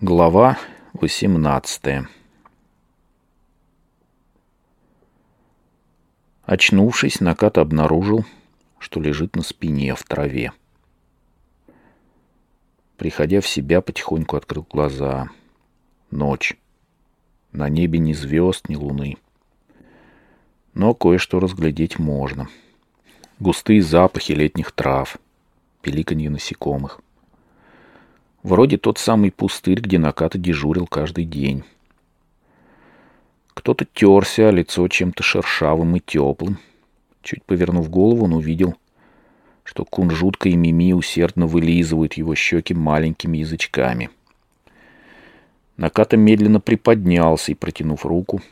Глава 18 Очнувшись, Накат обнаружил, что лежит на спине в траве. Приходя в себя, потихоньку открыл глаза. Ночь. На небе ни звезд, ни луны. Но кое-что разглядеть можно. Густые запахи летних трав, пеликанье насекомых. Вроде тот самый пустырь, где Наката дежурил каждый день. Кто-то терся, а лицо чем-то шершавым и теплым. Чуть повернув голову, он увидел, что кунжутка и Мими усердно вылизывают его щеки маленькими язычками. Наката медленно приподнялся и, протянув руку,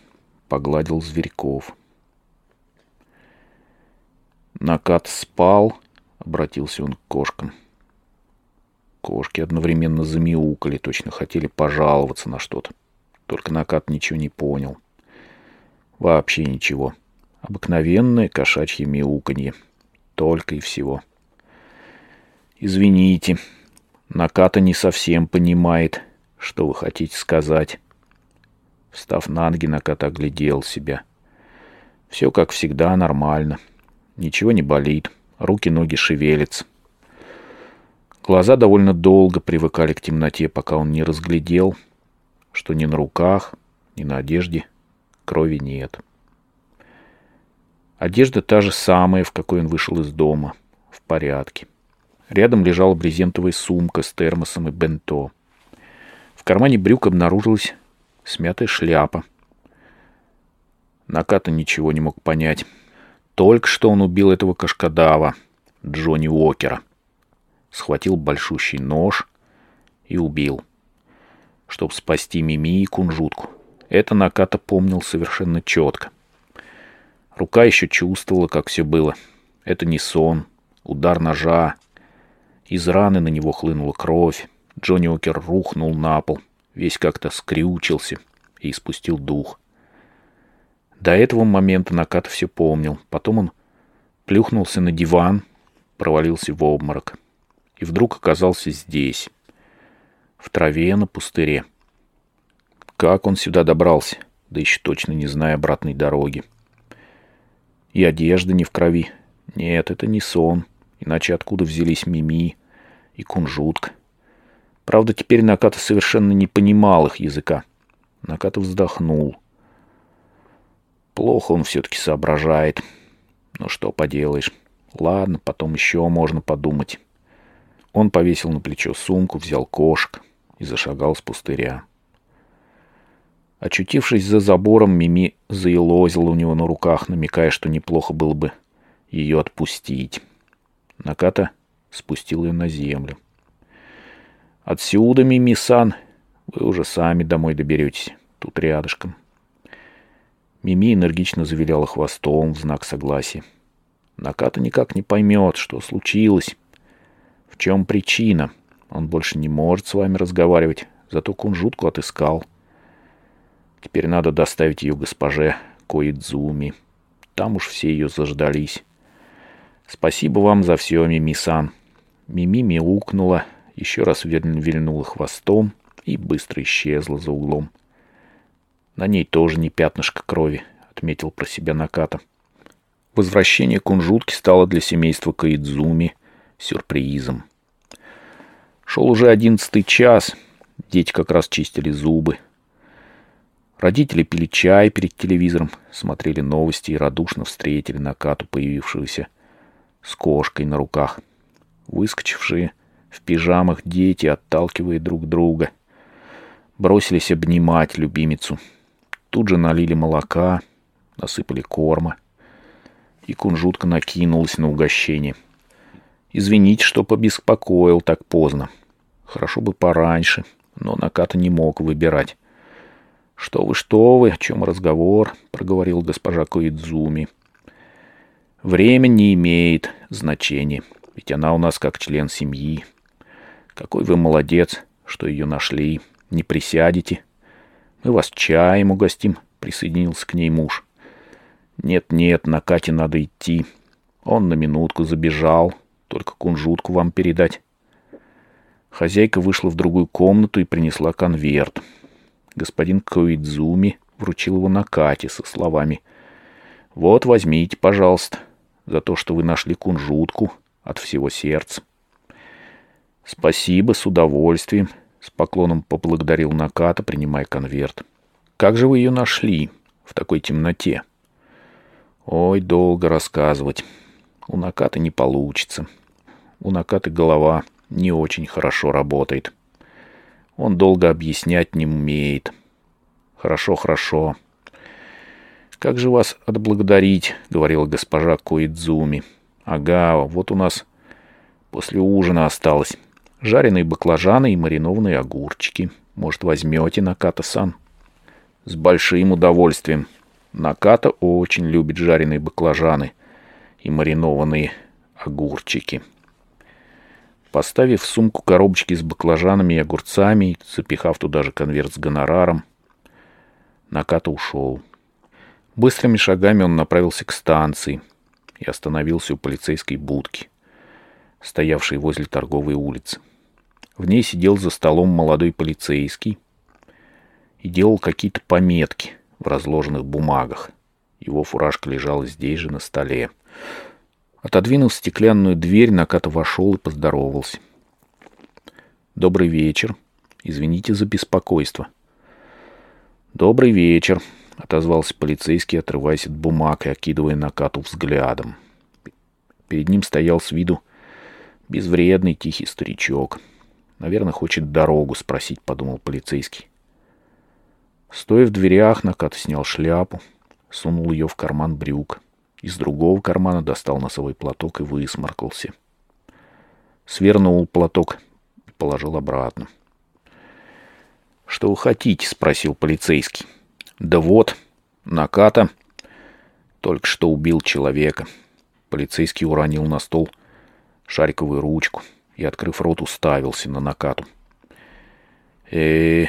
погладил зверьков. Накат спал, обратился он к кошкам. Кошки одновременно замяукали, точно хотели пожаловаться на что-то. Только Накат ничего не понял. Вообще ничего. Обыкновенное кошачье мяуканье. Только и всего. Извините, Наката не совсем понимает, что вы хотите сказать. Встав на ноги, Наката оглядел себя. Все, как всегда, нормально. Ничего не болит. Руки-ноги шевелятся. Глаза довольно долго привыкали к темноте, пока он не разглядел, что ни на руках, ни на одежде крови нет. Одежда та же самая, в какой он вышел из дома, в порядке. Рядом лежала брезентовая сумка с термосом и бенто. В кармане брюк обнаружилась смятая шляпа. Наката ничего не мог понять. Только что он убил этого кашкадава, Джонни Уокера схватил большущий нож и убил, чтобы спасти Мими и кунжутку. Это Наката помнил совершенно четко. Рука еще чувствовала, как все было. Это не сон, удар ножа. Из раны на него хлынула кровь. Джонни Окер рухнул на пол, весь как-то скрючился и испустил дух. До этого момента Наката все помнил. Потом он плюхнулся на диван, провалился в обморок и вдруг оказался здесь, в траве на пустыре. Как он сюда добрался, да еще точно не зная обратной дороги. И одежда не в крови. Нет, это не сон, иначе откуда взялись Мими и Кунжутка? Правда, теперь Наката совершенно не понимал их языка. Наката вздохнул. Плохо он все-таки соображает. Ну что поделаешь. Ладно, потом еще можно подумать. Он повесил на плечо сумку, взял кошек и зашагал с пустыря. Очутившись за забором, Мими заелозила у него на руках, намекая, что неплохо было бы ее отпустить. Наката спустил ее на землю. «Отсюда, Мими-сан, вы уже сами домой доберетесь, тут рядышком». Мими энергично завиляла хвостом в знак согласия. Наката никак не поймет, что случилось, чем причина? Он больше не может с вами разговаривать, зато кунжутку отыскал. Теперь надо доставить ее госпоже Коидзуми. Там уж все ее заждались. Спасибо вам за все, Мими-сан. Мими мяукнула, еще раз вильнула хвостом и быстро исчезла за углом. На ней тоже не пятнышко крови, отметил про себя Наката. Возвращение кунжутки стало для семейства Каидзуми сюрпризом. Шел уже одиннадцатый час. Дети как раз чистили зубы. Родители пили чай перед телевизором, смотрели новости и радушно встретили Накату, появившегося с кошкой на руках. Выскочившие в пижамах дети, отталкивая друг друга, бросились обнимать любимицу. Тут же налили молока, насыпали корма, и кунжутка накинулась на угощение — Извините, что побеспокоил так поздно. Хорошо бы пораньше, но Наката не мог выбирать. «Что вы, что вы, о чем разговор?» — проговорил госпожа Коидзуми. «Время не имеет значения, ведь она у нас как член семьи. Какой вы молодец, что ее нашли. Не присядете? Мы вас чаем угостим», — присоединился к ней муж. «Нет-нет, на Кате надо идти. Он на минутку забежал, только кунжутку вам передать. Хозяйка вышла в другую комнату и принесла конверт. Господин Коидзуми вручил его Накате со словами «Вот, возьмите, пожалуйста, за то, что вы нашли кунжутку от всего сердца». «Спасибо, с удовольствием», — с поклоном поблагодарил Наката, принимая конверт. «Как же вы ее нашли в такой темноте?» «Ой, долго рассказывать. У Наката не получится. У Накаты голова не очень хорошо работает. Он долго объяснять не умеет. Хорошо, хорошо. Как же вас отблагодарить, говорила госпожа Коидзуми. Ага, вот у нас после ужина осталось. Жареные баклажаны и маринованные огурчики. Может, возьмете, Наката-сан? С большим удовольствием. Наката очень любит жареные баклажаны и маринованные огурчики. Поставив в сумку коробочки с баклажанами и огурцами, запихав туда же конверт с гонораром, Наката ушел. Быстрыми шагами он направился к станции и остановился у полицейской будки, стоявшей возле торговой улицы. В ней сидел за столом молодой полицейский и делал какие-то пометки в разложенных бумагах. Его фуражка лежала здесь же на столе. Отодвинув стеклянную дверь, Наката вошел и поздоровался. «Добрый вечер. Извините за беспокойство». «Добрый вечер», — отозвался полицейский, отрываясь от бумаг и окидывая Накату взглядом. Перед ним стоял с виду безвредный тихий старичок. «Наверное, хочет дорогу спросить», — подумал полицейский. Стоя в дверях, Наката снял шляпу, сунул ее в карман брюк. Из другого кармана достал носовой платок и высморкался. Свернул платок и положил обратно. «Что вы хотите?» — спросил полицейский. «Да вот, Наката только что убил человека». Полицейский уронил на стол шариковую ручку и, открыв рот, уставился на Накату. э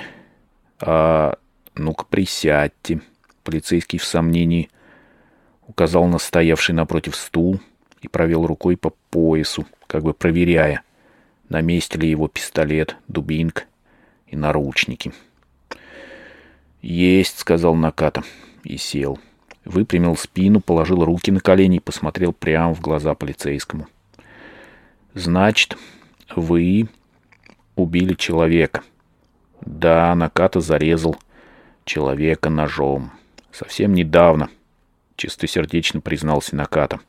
а ну-ка присядьте». Полицейский в сомнении указал на стоявший напротив стул и провел рукой по поясу, как бы проверяя, на месте ли его пистолет, дубинка и наручники. «Есть», — сказал Наката и сел. Выпрямил спину, положил руки на колени и посмотрел прямо в глаза полицейскому. «Значит, вы убили человека». «Да, Наката зарезал человека ножом. Совсем недавно», чистосердечно признался Наката.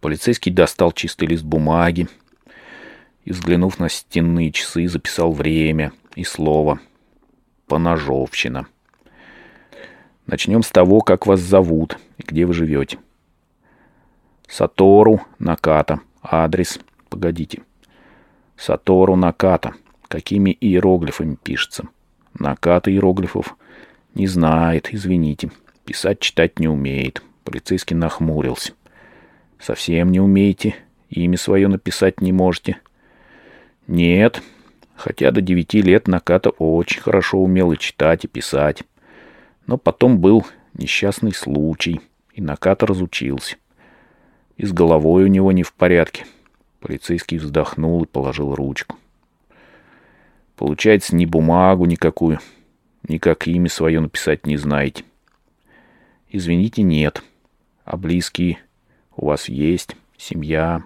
Полицейский достал чистый лист бумаги и, взглянув на стенные часы, записал время и слово «поножовщина». Начнем с того, как вас зовут и где вы живете. Сатору Наката. Адрес. Погодите. Сатору Наката. Какими иероглифами пишется? Наката иероглифов не знает, извините. Писать, читать не умеет. Полицейский нахмурился. Совсем не умеете? Имя свое написать не можете? Нет. Хотя до девяти лет Наката очень хорошо умел и читать, и писать. Но потом был несчастный случай, и Наката разучился. И с головой у него не в порядке. Полицейский вздохнул и положил ручку. Получается, ни бумагу никакую, ни как имя свое написать не знаете. Извините, нет. А близкие у вас есть? Семья?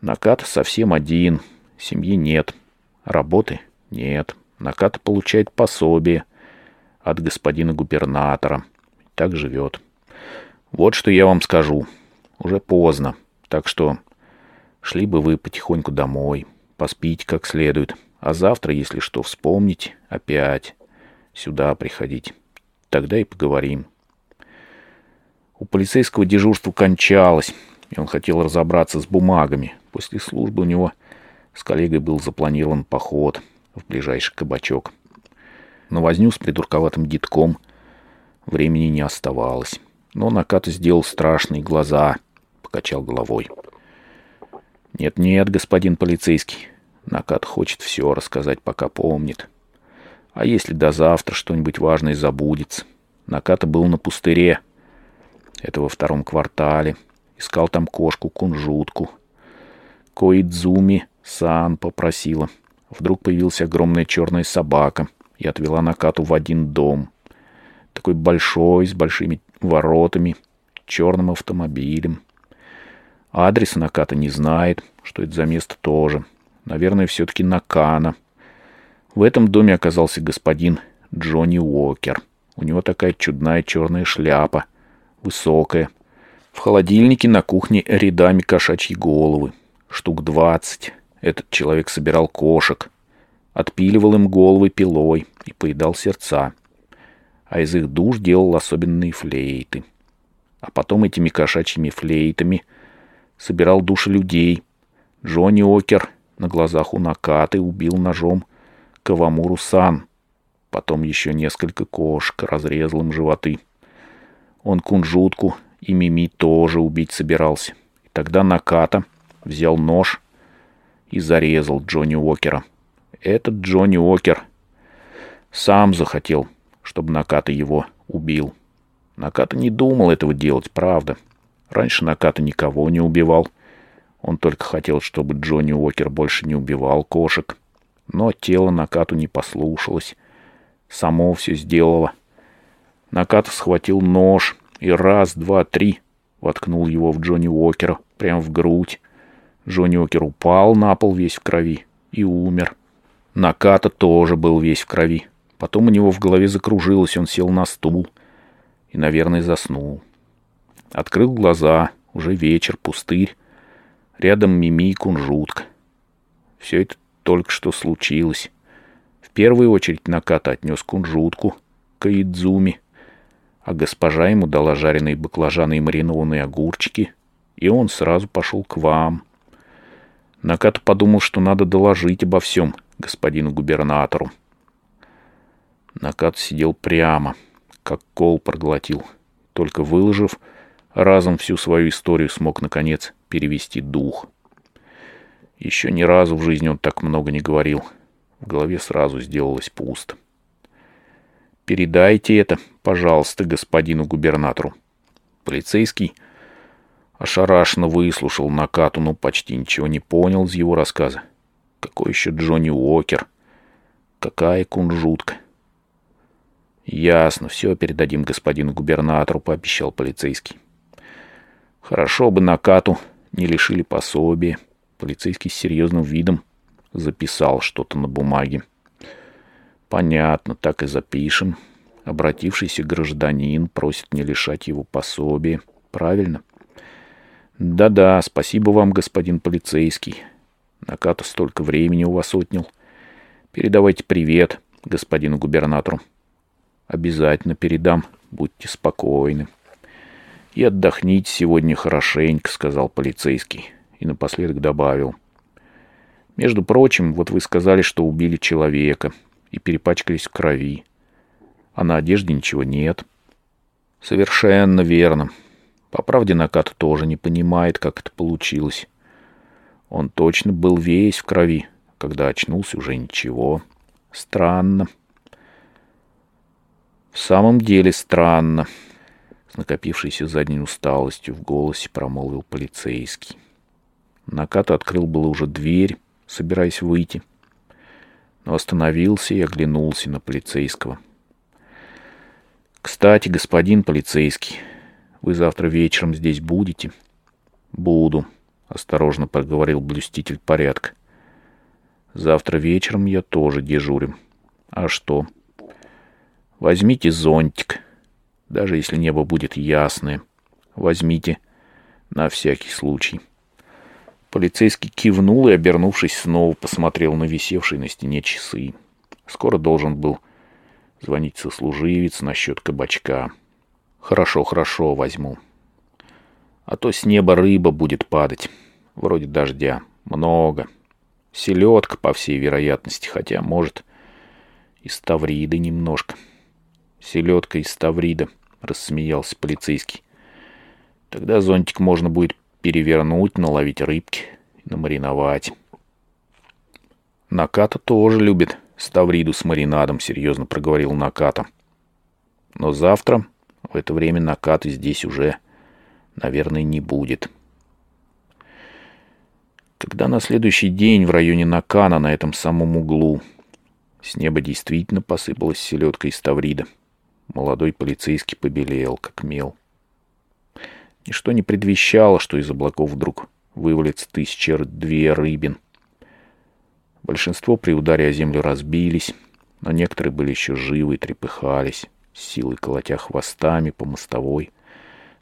Накат совсем один. Семьи нет. Работы нет. Накат получает пособие от господина губернатора. Так живет. Вот что я вам скажу. Уже поздно. Так что шли бы вы потихоньку домой. Поспите как следует. А завтра, если что, вспомните, опять сюда приходить. Тогда и поговорим. У полицейского дежурство кончалось, и он хотел разобраться с бумагами. После службы у него с коллегой был запланирован поход в ближайший кабачок. На возню с придурковатым дитком времени не оставалось. Но Наката сделал страшные глаза, покачал головой. «Нет-нет, господин полицейский, Накат хочет все рассказать, пока помнит. А если до завтра что-нибудь важное забудется? Наката был на пустыре, это во втором квартале. Искал там кошку-кунжутку. Коидзуми Сан попросила. Вдруг появилась огромная черная собака и отвела Накату в один дом. Такой большой, с большими воротами, черным автомобилем. Адреса Наката не знает, что это за место тоже. Наверное, все-таки Накана. В этом доме оказался господин Джонни Уокер. У него такая чудная черная шляпа, высокая. В холодильнике на кухне рядами кошачьи головы. Штук двадцать. Этот человек собирал кошек, отпиливал им головы пилой и поедал сердца. А из их душ делал особенные флейты. А потом этими кошачьими флейтами собирал души людей. Джонни Окер на глазах у Накаты убил ножом Кавамуру Сан. Потом еще несколько кошек разрезал им животы. Он кунжутку и Мими тоже убить собирался. И тогда Наката взял нож и зарезал Джонни Уокера. Этот Джонни Уокер сам захотел, чтобы Наката его убил. Наката не думал этого делать, правда. Раньше Наката никого не убивал. Он только хотел, чтобы Джонни Уокер больше не убивал кошек. Но тело Накату не послушалось. Само все сделало. Наката схватил нож и раз, два, три воткнул его в Джонни Уокера, прямо в грудь. Джонни Окер упал на пол весь в крови и умер. Наката тоже был весь в крови. Потом у него в голове закружилось, он сел на стул и, наверное, заснул. Открыл глаза, уже вечер, пустырь. Рядом Мими и Кунжутка. Все это только что случилось. В первую очередь Наката отнес Кунжутку к Идзуми, а госпожа ему дала жареные баклажаны и маринованные огурчики, и он сразу пошел к вам, Накат подумал, что надо доложить обо всем господину губернатору. Накат сидел прямо, как кол проглотил. Только выложив, разом всю свою историю смог, наконец, перевести дух. Еще ни разу в жизни он так много не говорил. В голове сразу сделалось пусто. «Передайте это, пожалуйста, господину губернатору». Полицейский Ошарашенно выслушал Накату, но почти ничего не понял из его рассказа. Какой еще Джонни Уокер? Какая кунжутка? Ясно, все передадим господину губернатору, пообещал полицейский. Хорошо бы Накату не лишили пособия. Полицейский с серьезным видом записал что-то на бумаге. Понятно, так и запишем. Обратившийся гражданин просит не лишать его пособия. Правильно? — «Да-да, спасибо вам, господин полицейский. Наката столько времени у вас отнял. Передавайте привет господину губернатору. Обязательно передам, будьте спокойны. И отдохните сегодня хорошенько, сказал полицейский. И напоследок добавил. Между прочим, вот вы сказали, что убили человека и перепачкались в крови. А на одежде ничего нет. Совершенно верно. По правде, Накат тоже не понимает, как это получилось. Он точно был весь в крови. Когда очнулся, уже ничего. Странно. В самом деле странно. С накопившейся задней усталостью в голосе промолвил полицейский. Накат открыл было уже дверь, собираясь выйти, но остановился и оглянулся на полицейского. «Кстати, господин полицейский, вы завтра вечером здесь будете? Буду, осторожно проговорил блюститель порядка. Завтра вечером я тоже дежурю. А что? Возьмите зонтик. Даже если небо будет ясное. Возьмите на всякий случай. Полицейский кивнул и, обернувшись, снова посмотрел на висевшие на стене часы. Скоро должен был звонить сослуживец насчет кабачка. Хорошо, хорошо, возьму. А то с неба рыба будет падать. Вроде дождя. Много. Селедка, по всей вероятности, хотя, может, из Тавриды немножко. Селедка из Таврида, рассмеялся полицейский. Тогда зонтик можно будет перевернуть, наловить рыбки намариновать. Наката тоже любит ставриду с маринадом, серьезно проговорил Наката. Но завтра в это время накаты здесь уже, наверное, не будет. Когда на следующий день в районе Накана, на этом самом углу, с неба действительно посыпалась селедка из Таврида, молодой полицейский побелел, как мел. Ничто не предвещало, что из облаков вдруг вывалится тысяча-две рыбин. Большинство при ударе о землю разбились, но некоторые были еще живы и трепыхались, с силой колотя хвостами по мостовой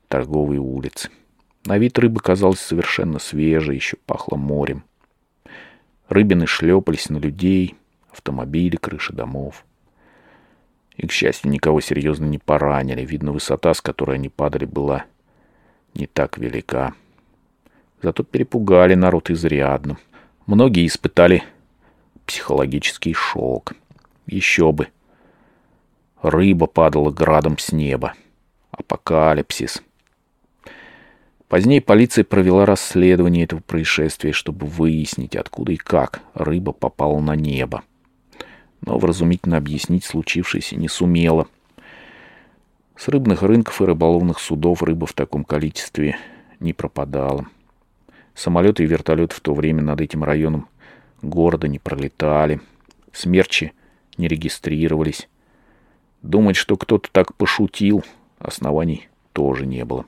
торговой улице. На вид рыба казалась совершенно свежей, еще пахло морем. Рыбины шлепались на людей, автомобили, крыши домов. И, к счастью, никого серьезно не поранили. Видно, высота, с которой они падали, была не так велика. Зато перепугали народ изрядно. Многие испытали психологический шок. Еще бы. Рыба падала градом с неба. Апокалипсис. Позднее полиция провела расследование этого происшествия, чтобы выяснить, откуда и как рыба попала на небо. Но вразумительно объяснить случившееся не сумела. С рыбных рынков и рыболовных судов рыба в таком количестве не пропадала. Самолеты и вертолеты в то время над этим районом города не пролетали. Смерчи не регистрировались. Думать, что кто-то так пошутил, оснований тоже не было.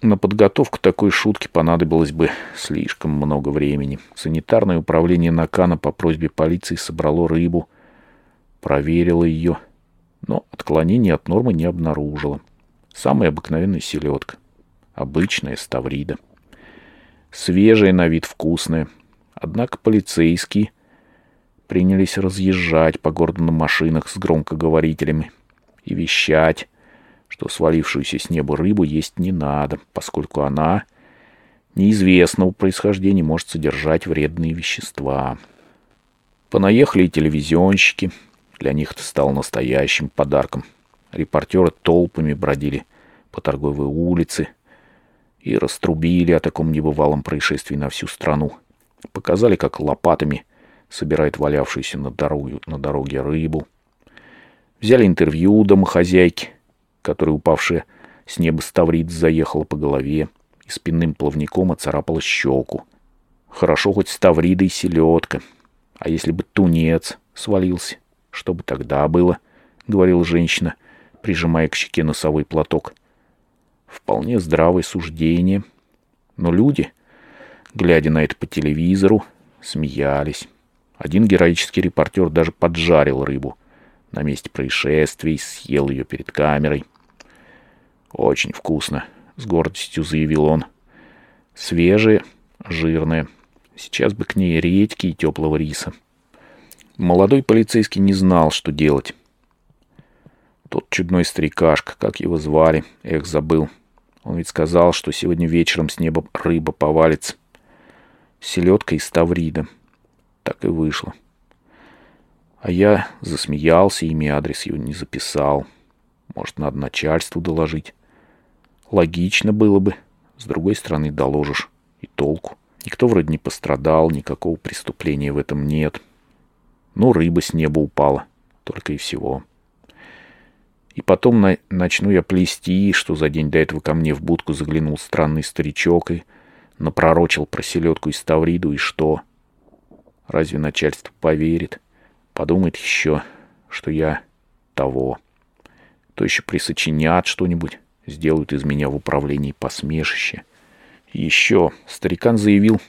На подготовку такой шутки понадобилось бы слишком много времени. Санитарное управление Накана по просьбе полиции собрало рыбу, проверило ее, но отклонений от нормы не обнаружило. Самая обыкновенная селедка. Обычная ставрида. Свежая на вид вкусная. Однако полицейские принялись разъезжать по городу на машинах с громкоговорителями и вещать, что свалившуюся с неба рыбу есть не надо, поскольку она неизвестного происхождения может содержать вредные вещества. Понаехали и телевизионщики. Для них это стало настоящим подарком. Репортеры толпами бродили по торговой улице и раструбили о таком небывалом происшествии на всю страну. Показали, как лопатами собирает валявшуюся на, дороге, на дороге рыбу. Взяли интервью у домохозяйки, которой упавшая с неба ставрит заехала по голове и спинным плавником оцарапала щеку. Хорошо хоть ставрида и селедка. А если бы тунец свалился, что бы тогда было, — говорила женщина, прижимая к щеке носовой платок. Вполне здравое суждение. Но люди, глядя на это по телевизору, смеялись. Один героический репортер даже поджарил рыбу на месте происшествий, съел ее перед камерой — «Очень вкусно», — с гордостью заявил он. «Свежие, жирные. Сейчас бы к ней редьки и теплого риса». Молодой полицейский не знал, что делать. Тот чудной старикашка, как его звали, эх, забыл. Он ведь сказал, что сегодня вечером с неба рыба повалится. Селедка из Таврида. Так и вышло. А я засмеялся, имя адрес его не записал. Может, надо начальству доложить. Логично было бы. С другой стороны, доложишь. И толку. Никто вроде не пострадал, никакого преступления в этом нет. Ну, рыба с неба упала. Только и всего. И потом на... начну я плести, что за день до этого ко мне в будку заглянул странный старичок и напророчил про селедку из Тавриду, и что? Разве начальство поверит? Подумает еще, что я того. То еще присочинят что-нибудь сделают из меня в управлении посмешище. Еще старикан заявил,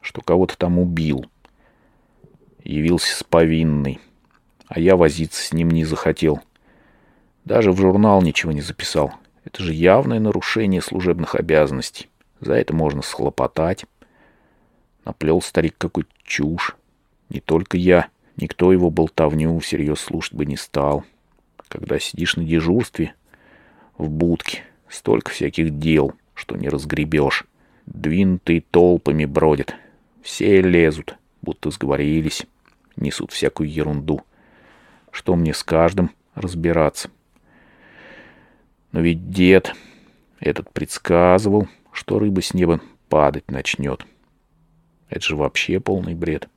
что кого-то там убил. Явился с повинной, а я возиться с ним не захотел. Даже в журнал ничего не записал. Это же явное нарушение служебных обязанностей. За это можно схлопотать. Наплел старик какой-то чушь. Не только я, никто его болтовню всерьез слушать бы не стал. Когда сидишь на дежурстве, в будке. Столько всяких дел, что не разгребешь. Двинутые толпами бродят. Все лезут, будто сговорились. Несут всякую ерунду. Что мне с каждым разбираться? Но ведь дед этот предсказывал, что рыба с неба падать начнет. Это же вообще полный бред.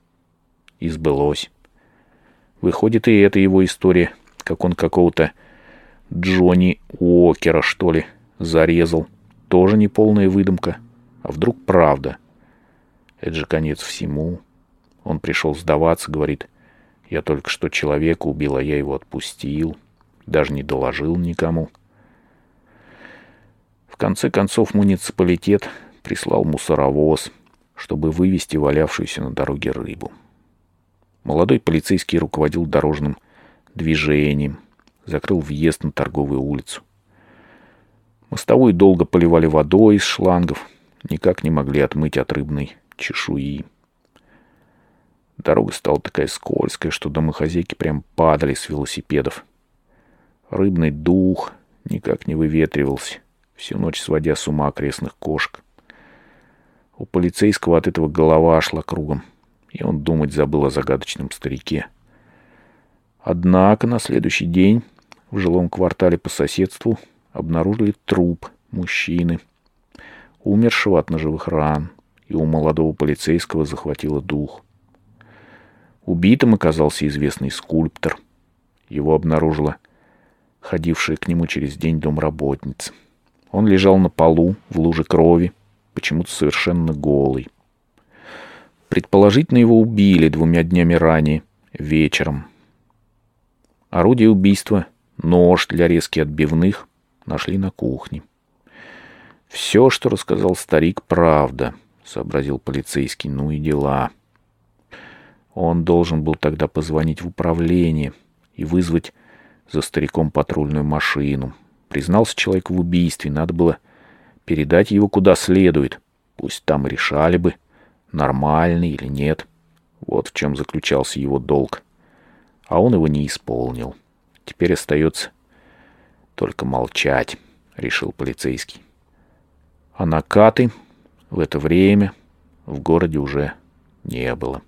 И сбылось. Выходит, и это его история, как он какого-то Джонни Уокера, что ли, зарезал. Тоже не полная выдумка. А вдруг правда? Это же конец всему. Он пришел сдаваться, говорит, я только что человека убил, а я его отпустил. Даже не доложил никому. В конце концов муниципалитет прислал мусоровоз, чтобы вывести валявшуюся на дороге рыбу. Молодой полицейский руководил дорожным движением, закрыл въезд на торговую улицу. Мостовую долго поливали водой из шлангов, никак не могли отмыть от рыбной чешуи. Дорога стала такая скользкая, что домохозяйки прям падали с велосипедов. Рыбный дух никак не выветривался, всю ночь сводя с ума окрестных кошек. У полицейского от этого голова шла кругом, и он думать забыл о загадочном старике. Однако на следующий день в жилом квартале по соседству обнаружили труп мужчины, умершего от ножевых ран, и у молодого полицейского захватило дух. Убитым оказался известный скульптор. Его обнаружила ходившая к нему через день домработница. Он лежал на полу в луже крови, почему-то совершенно голый. Предположительно, его убили двумя днями ранее, вечером. Орудие убийства, нож для резки отбивных, нашли на кухне. «Все, что рассказал старик, правда», — сообразил полицейский. «Ну и дела». Он должен был тогда позвонить в управление и вызвать за стариком патрульную машину. Признался человек в убийстве, надо было передать его куда следует. Пусть там решали бы, нормальный или нет. Вот в чем заключался его долг. А он его не исполнил. Теперь остается только молчать, решил полицейский. А накаты в это время в городе уже не было.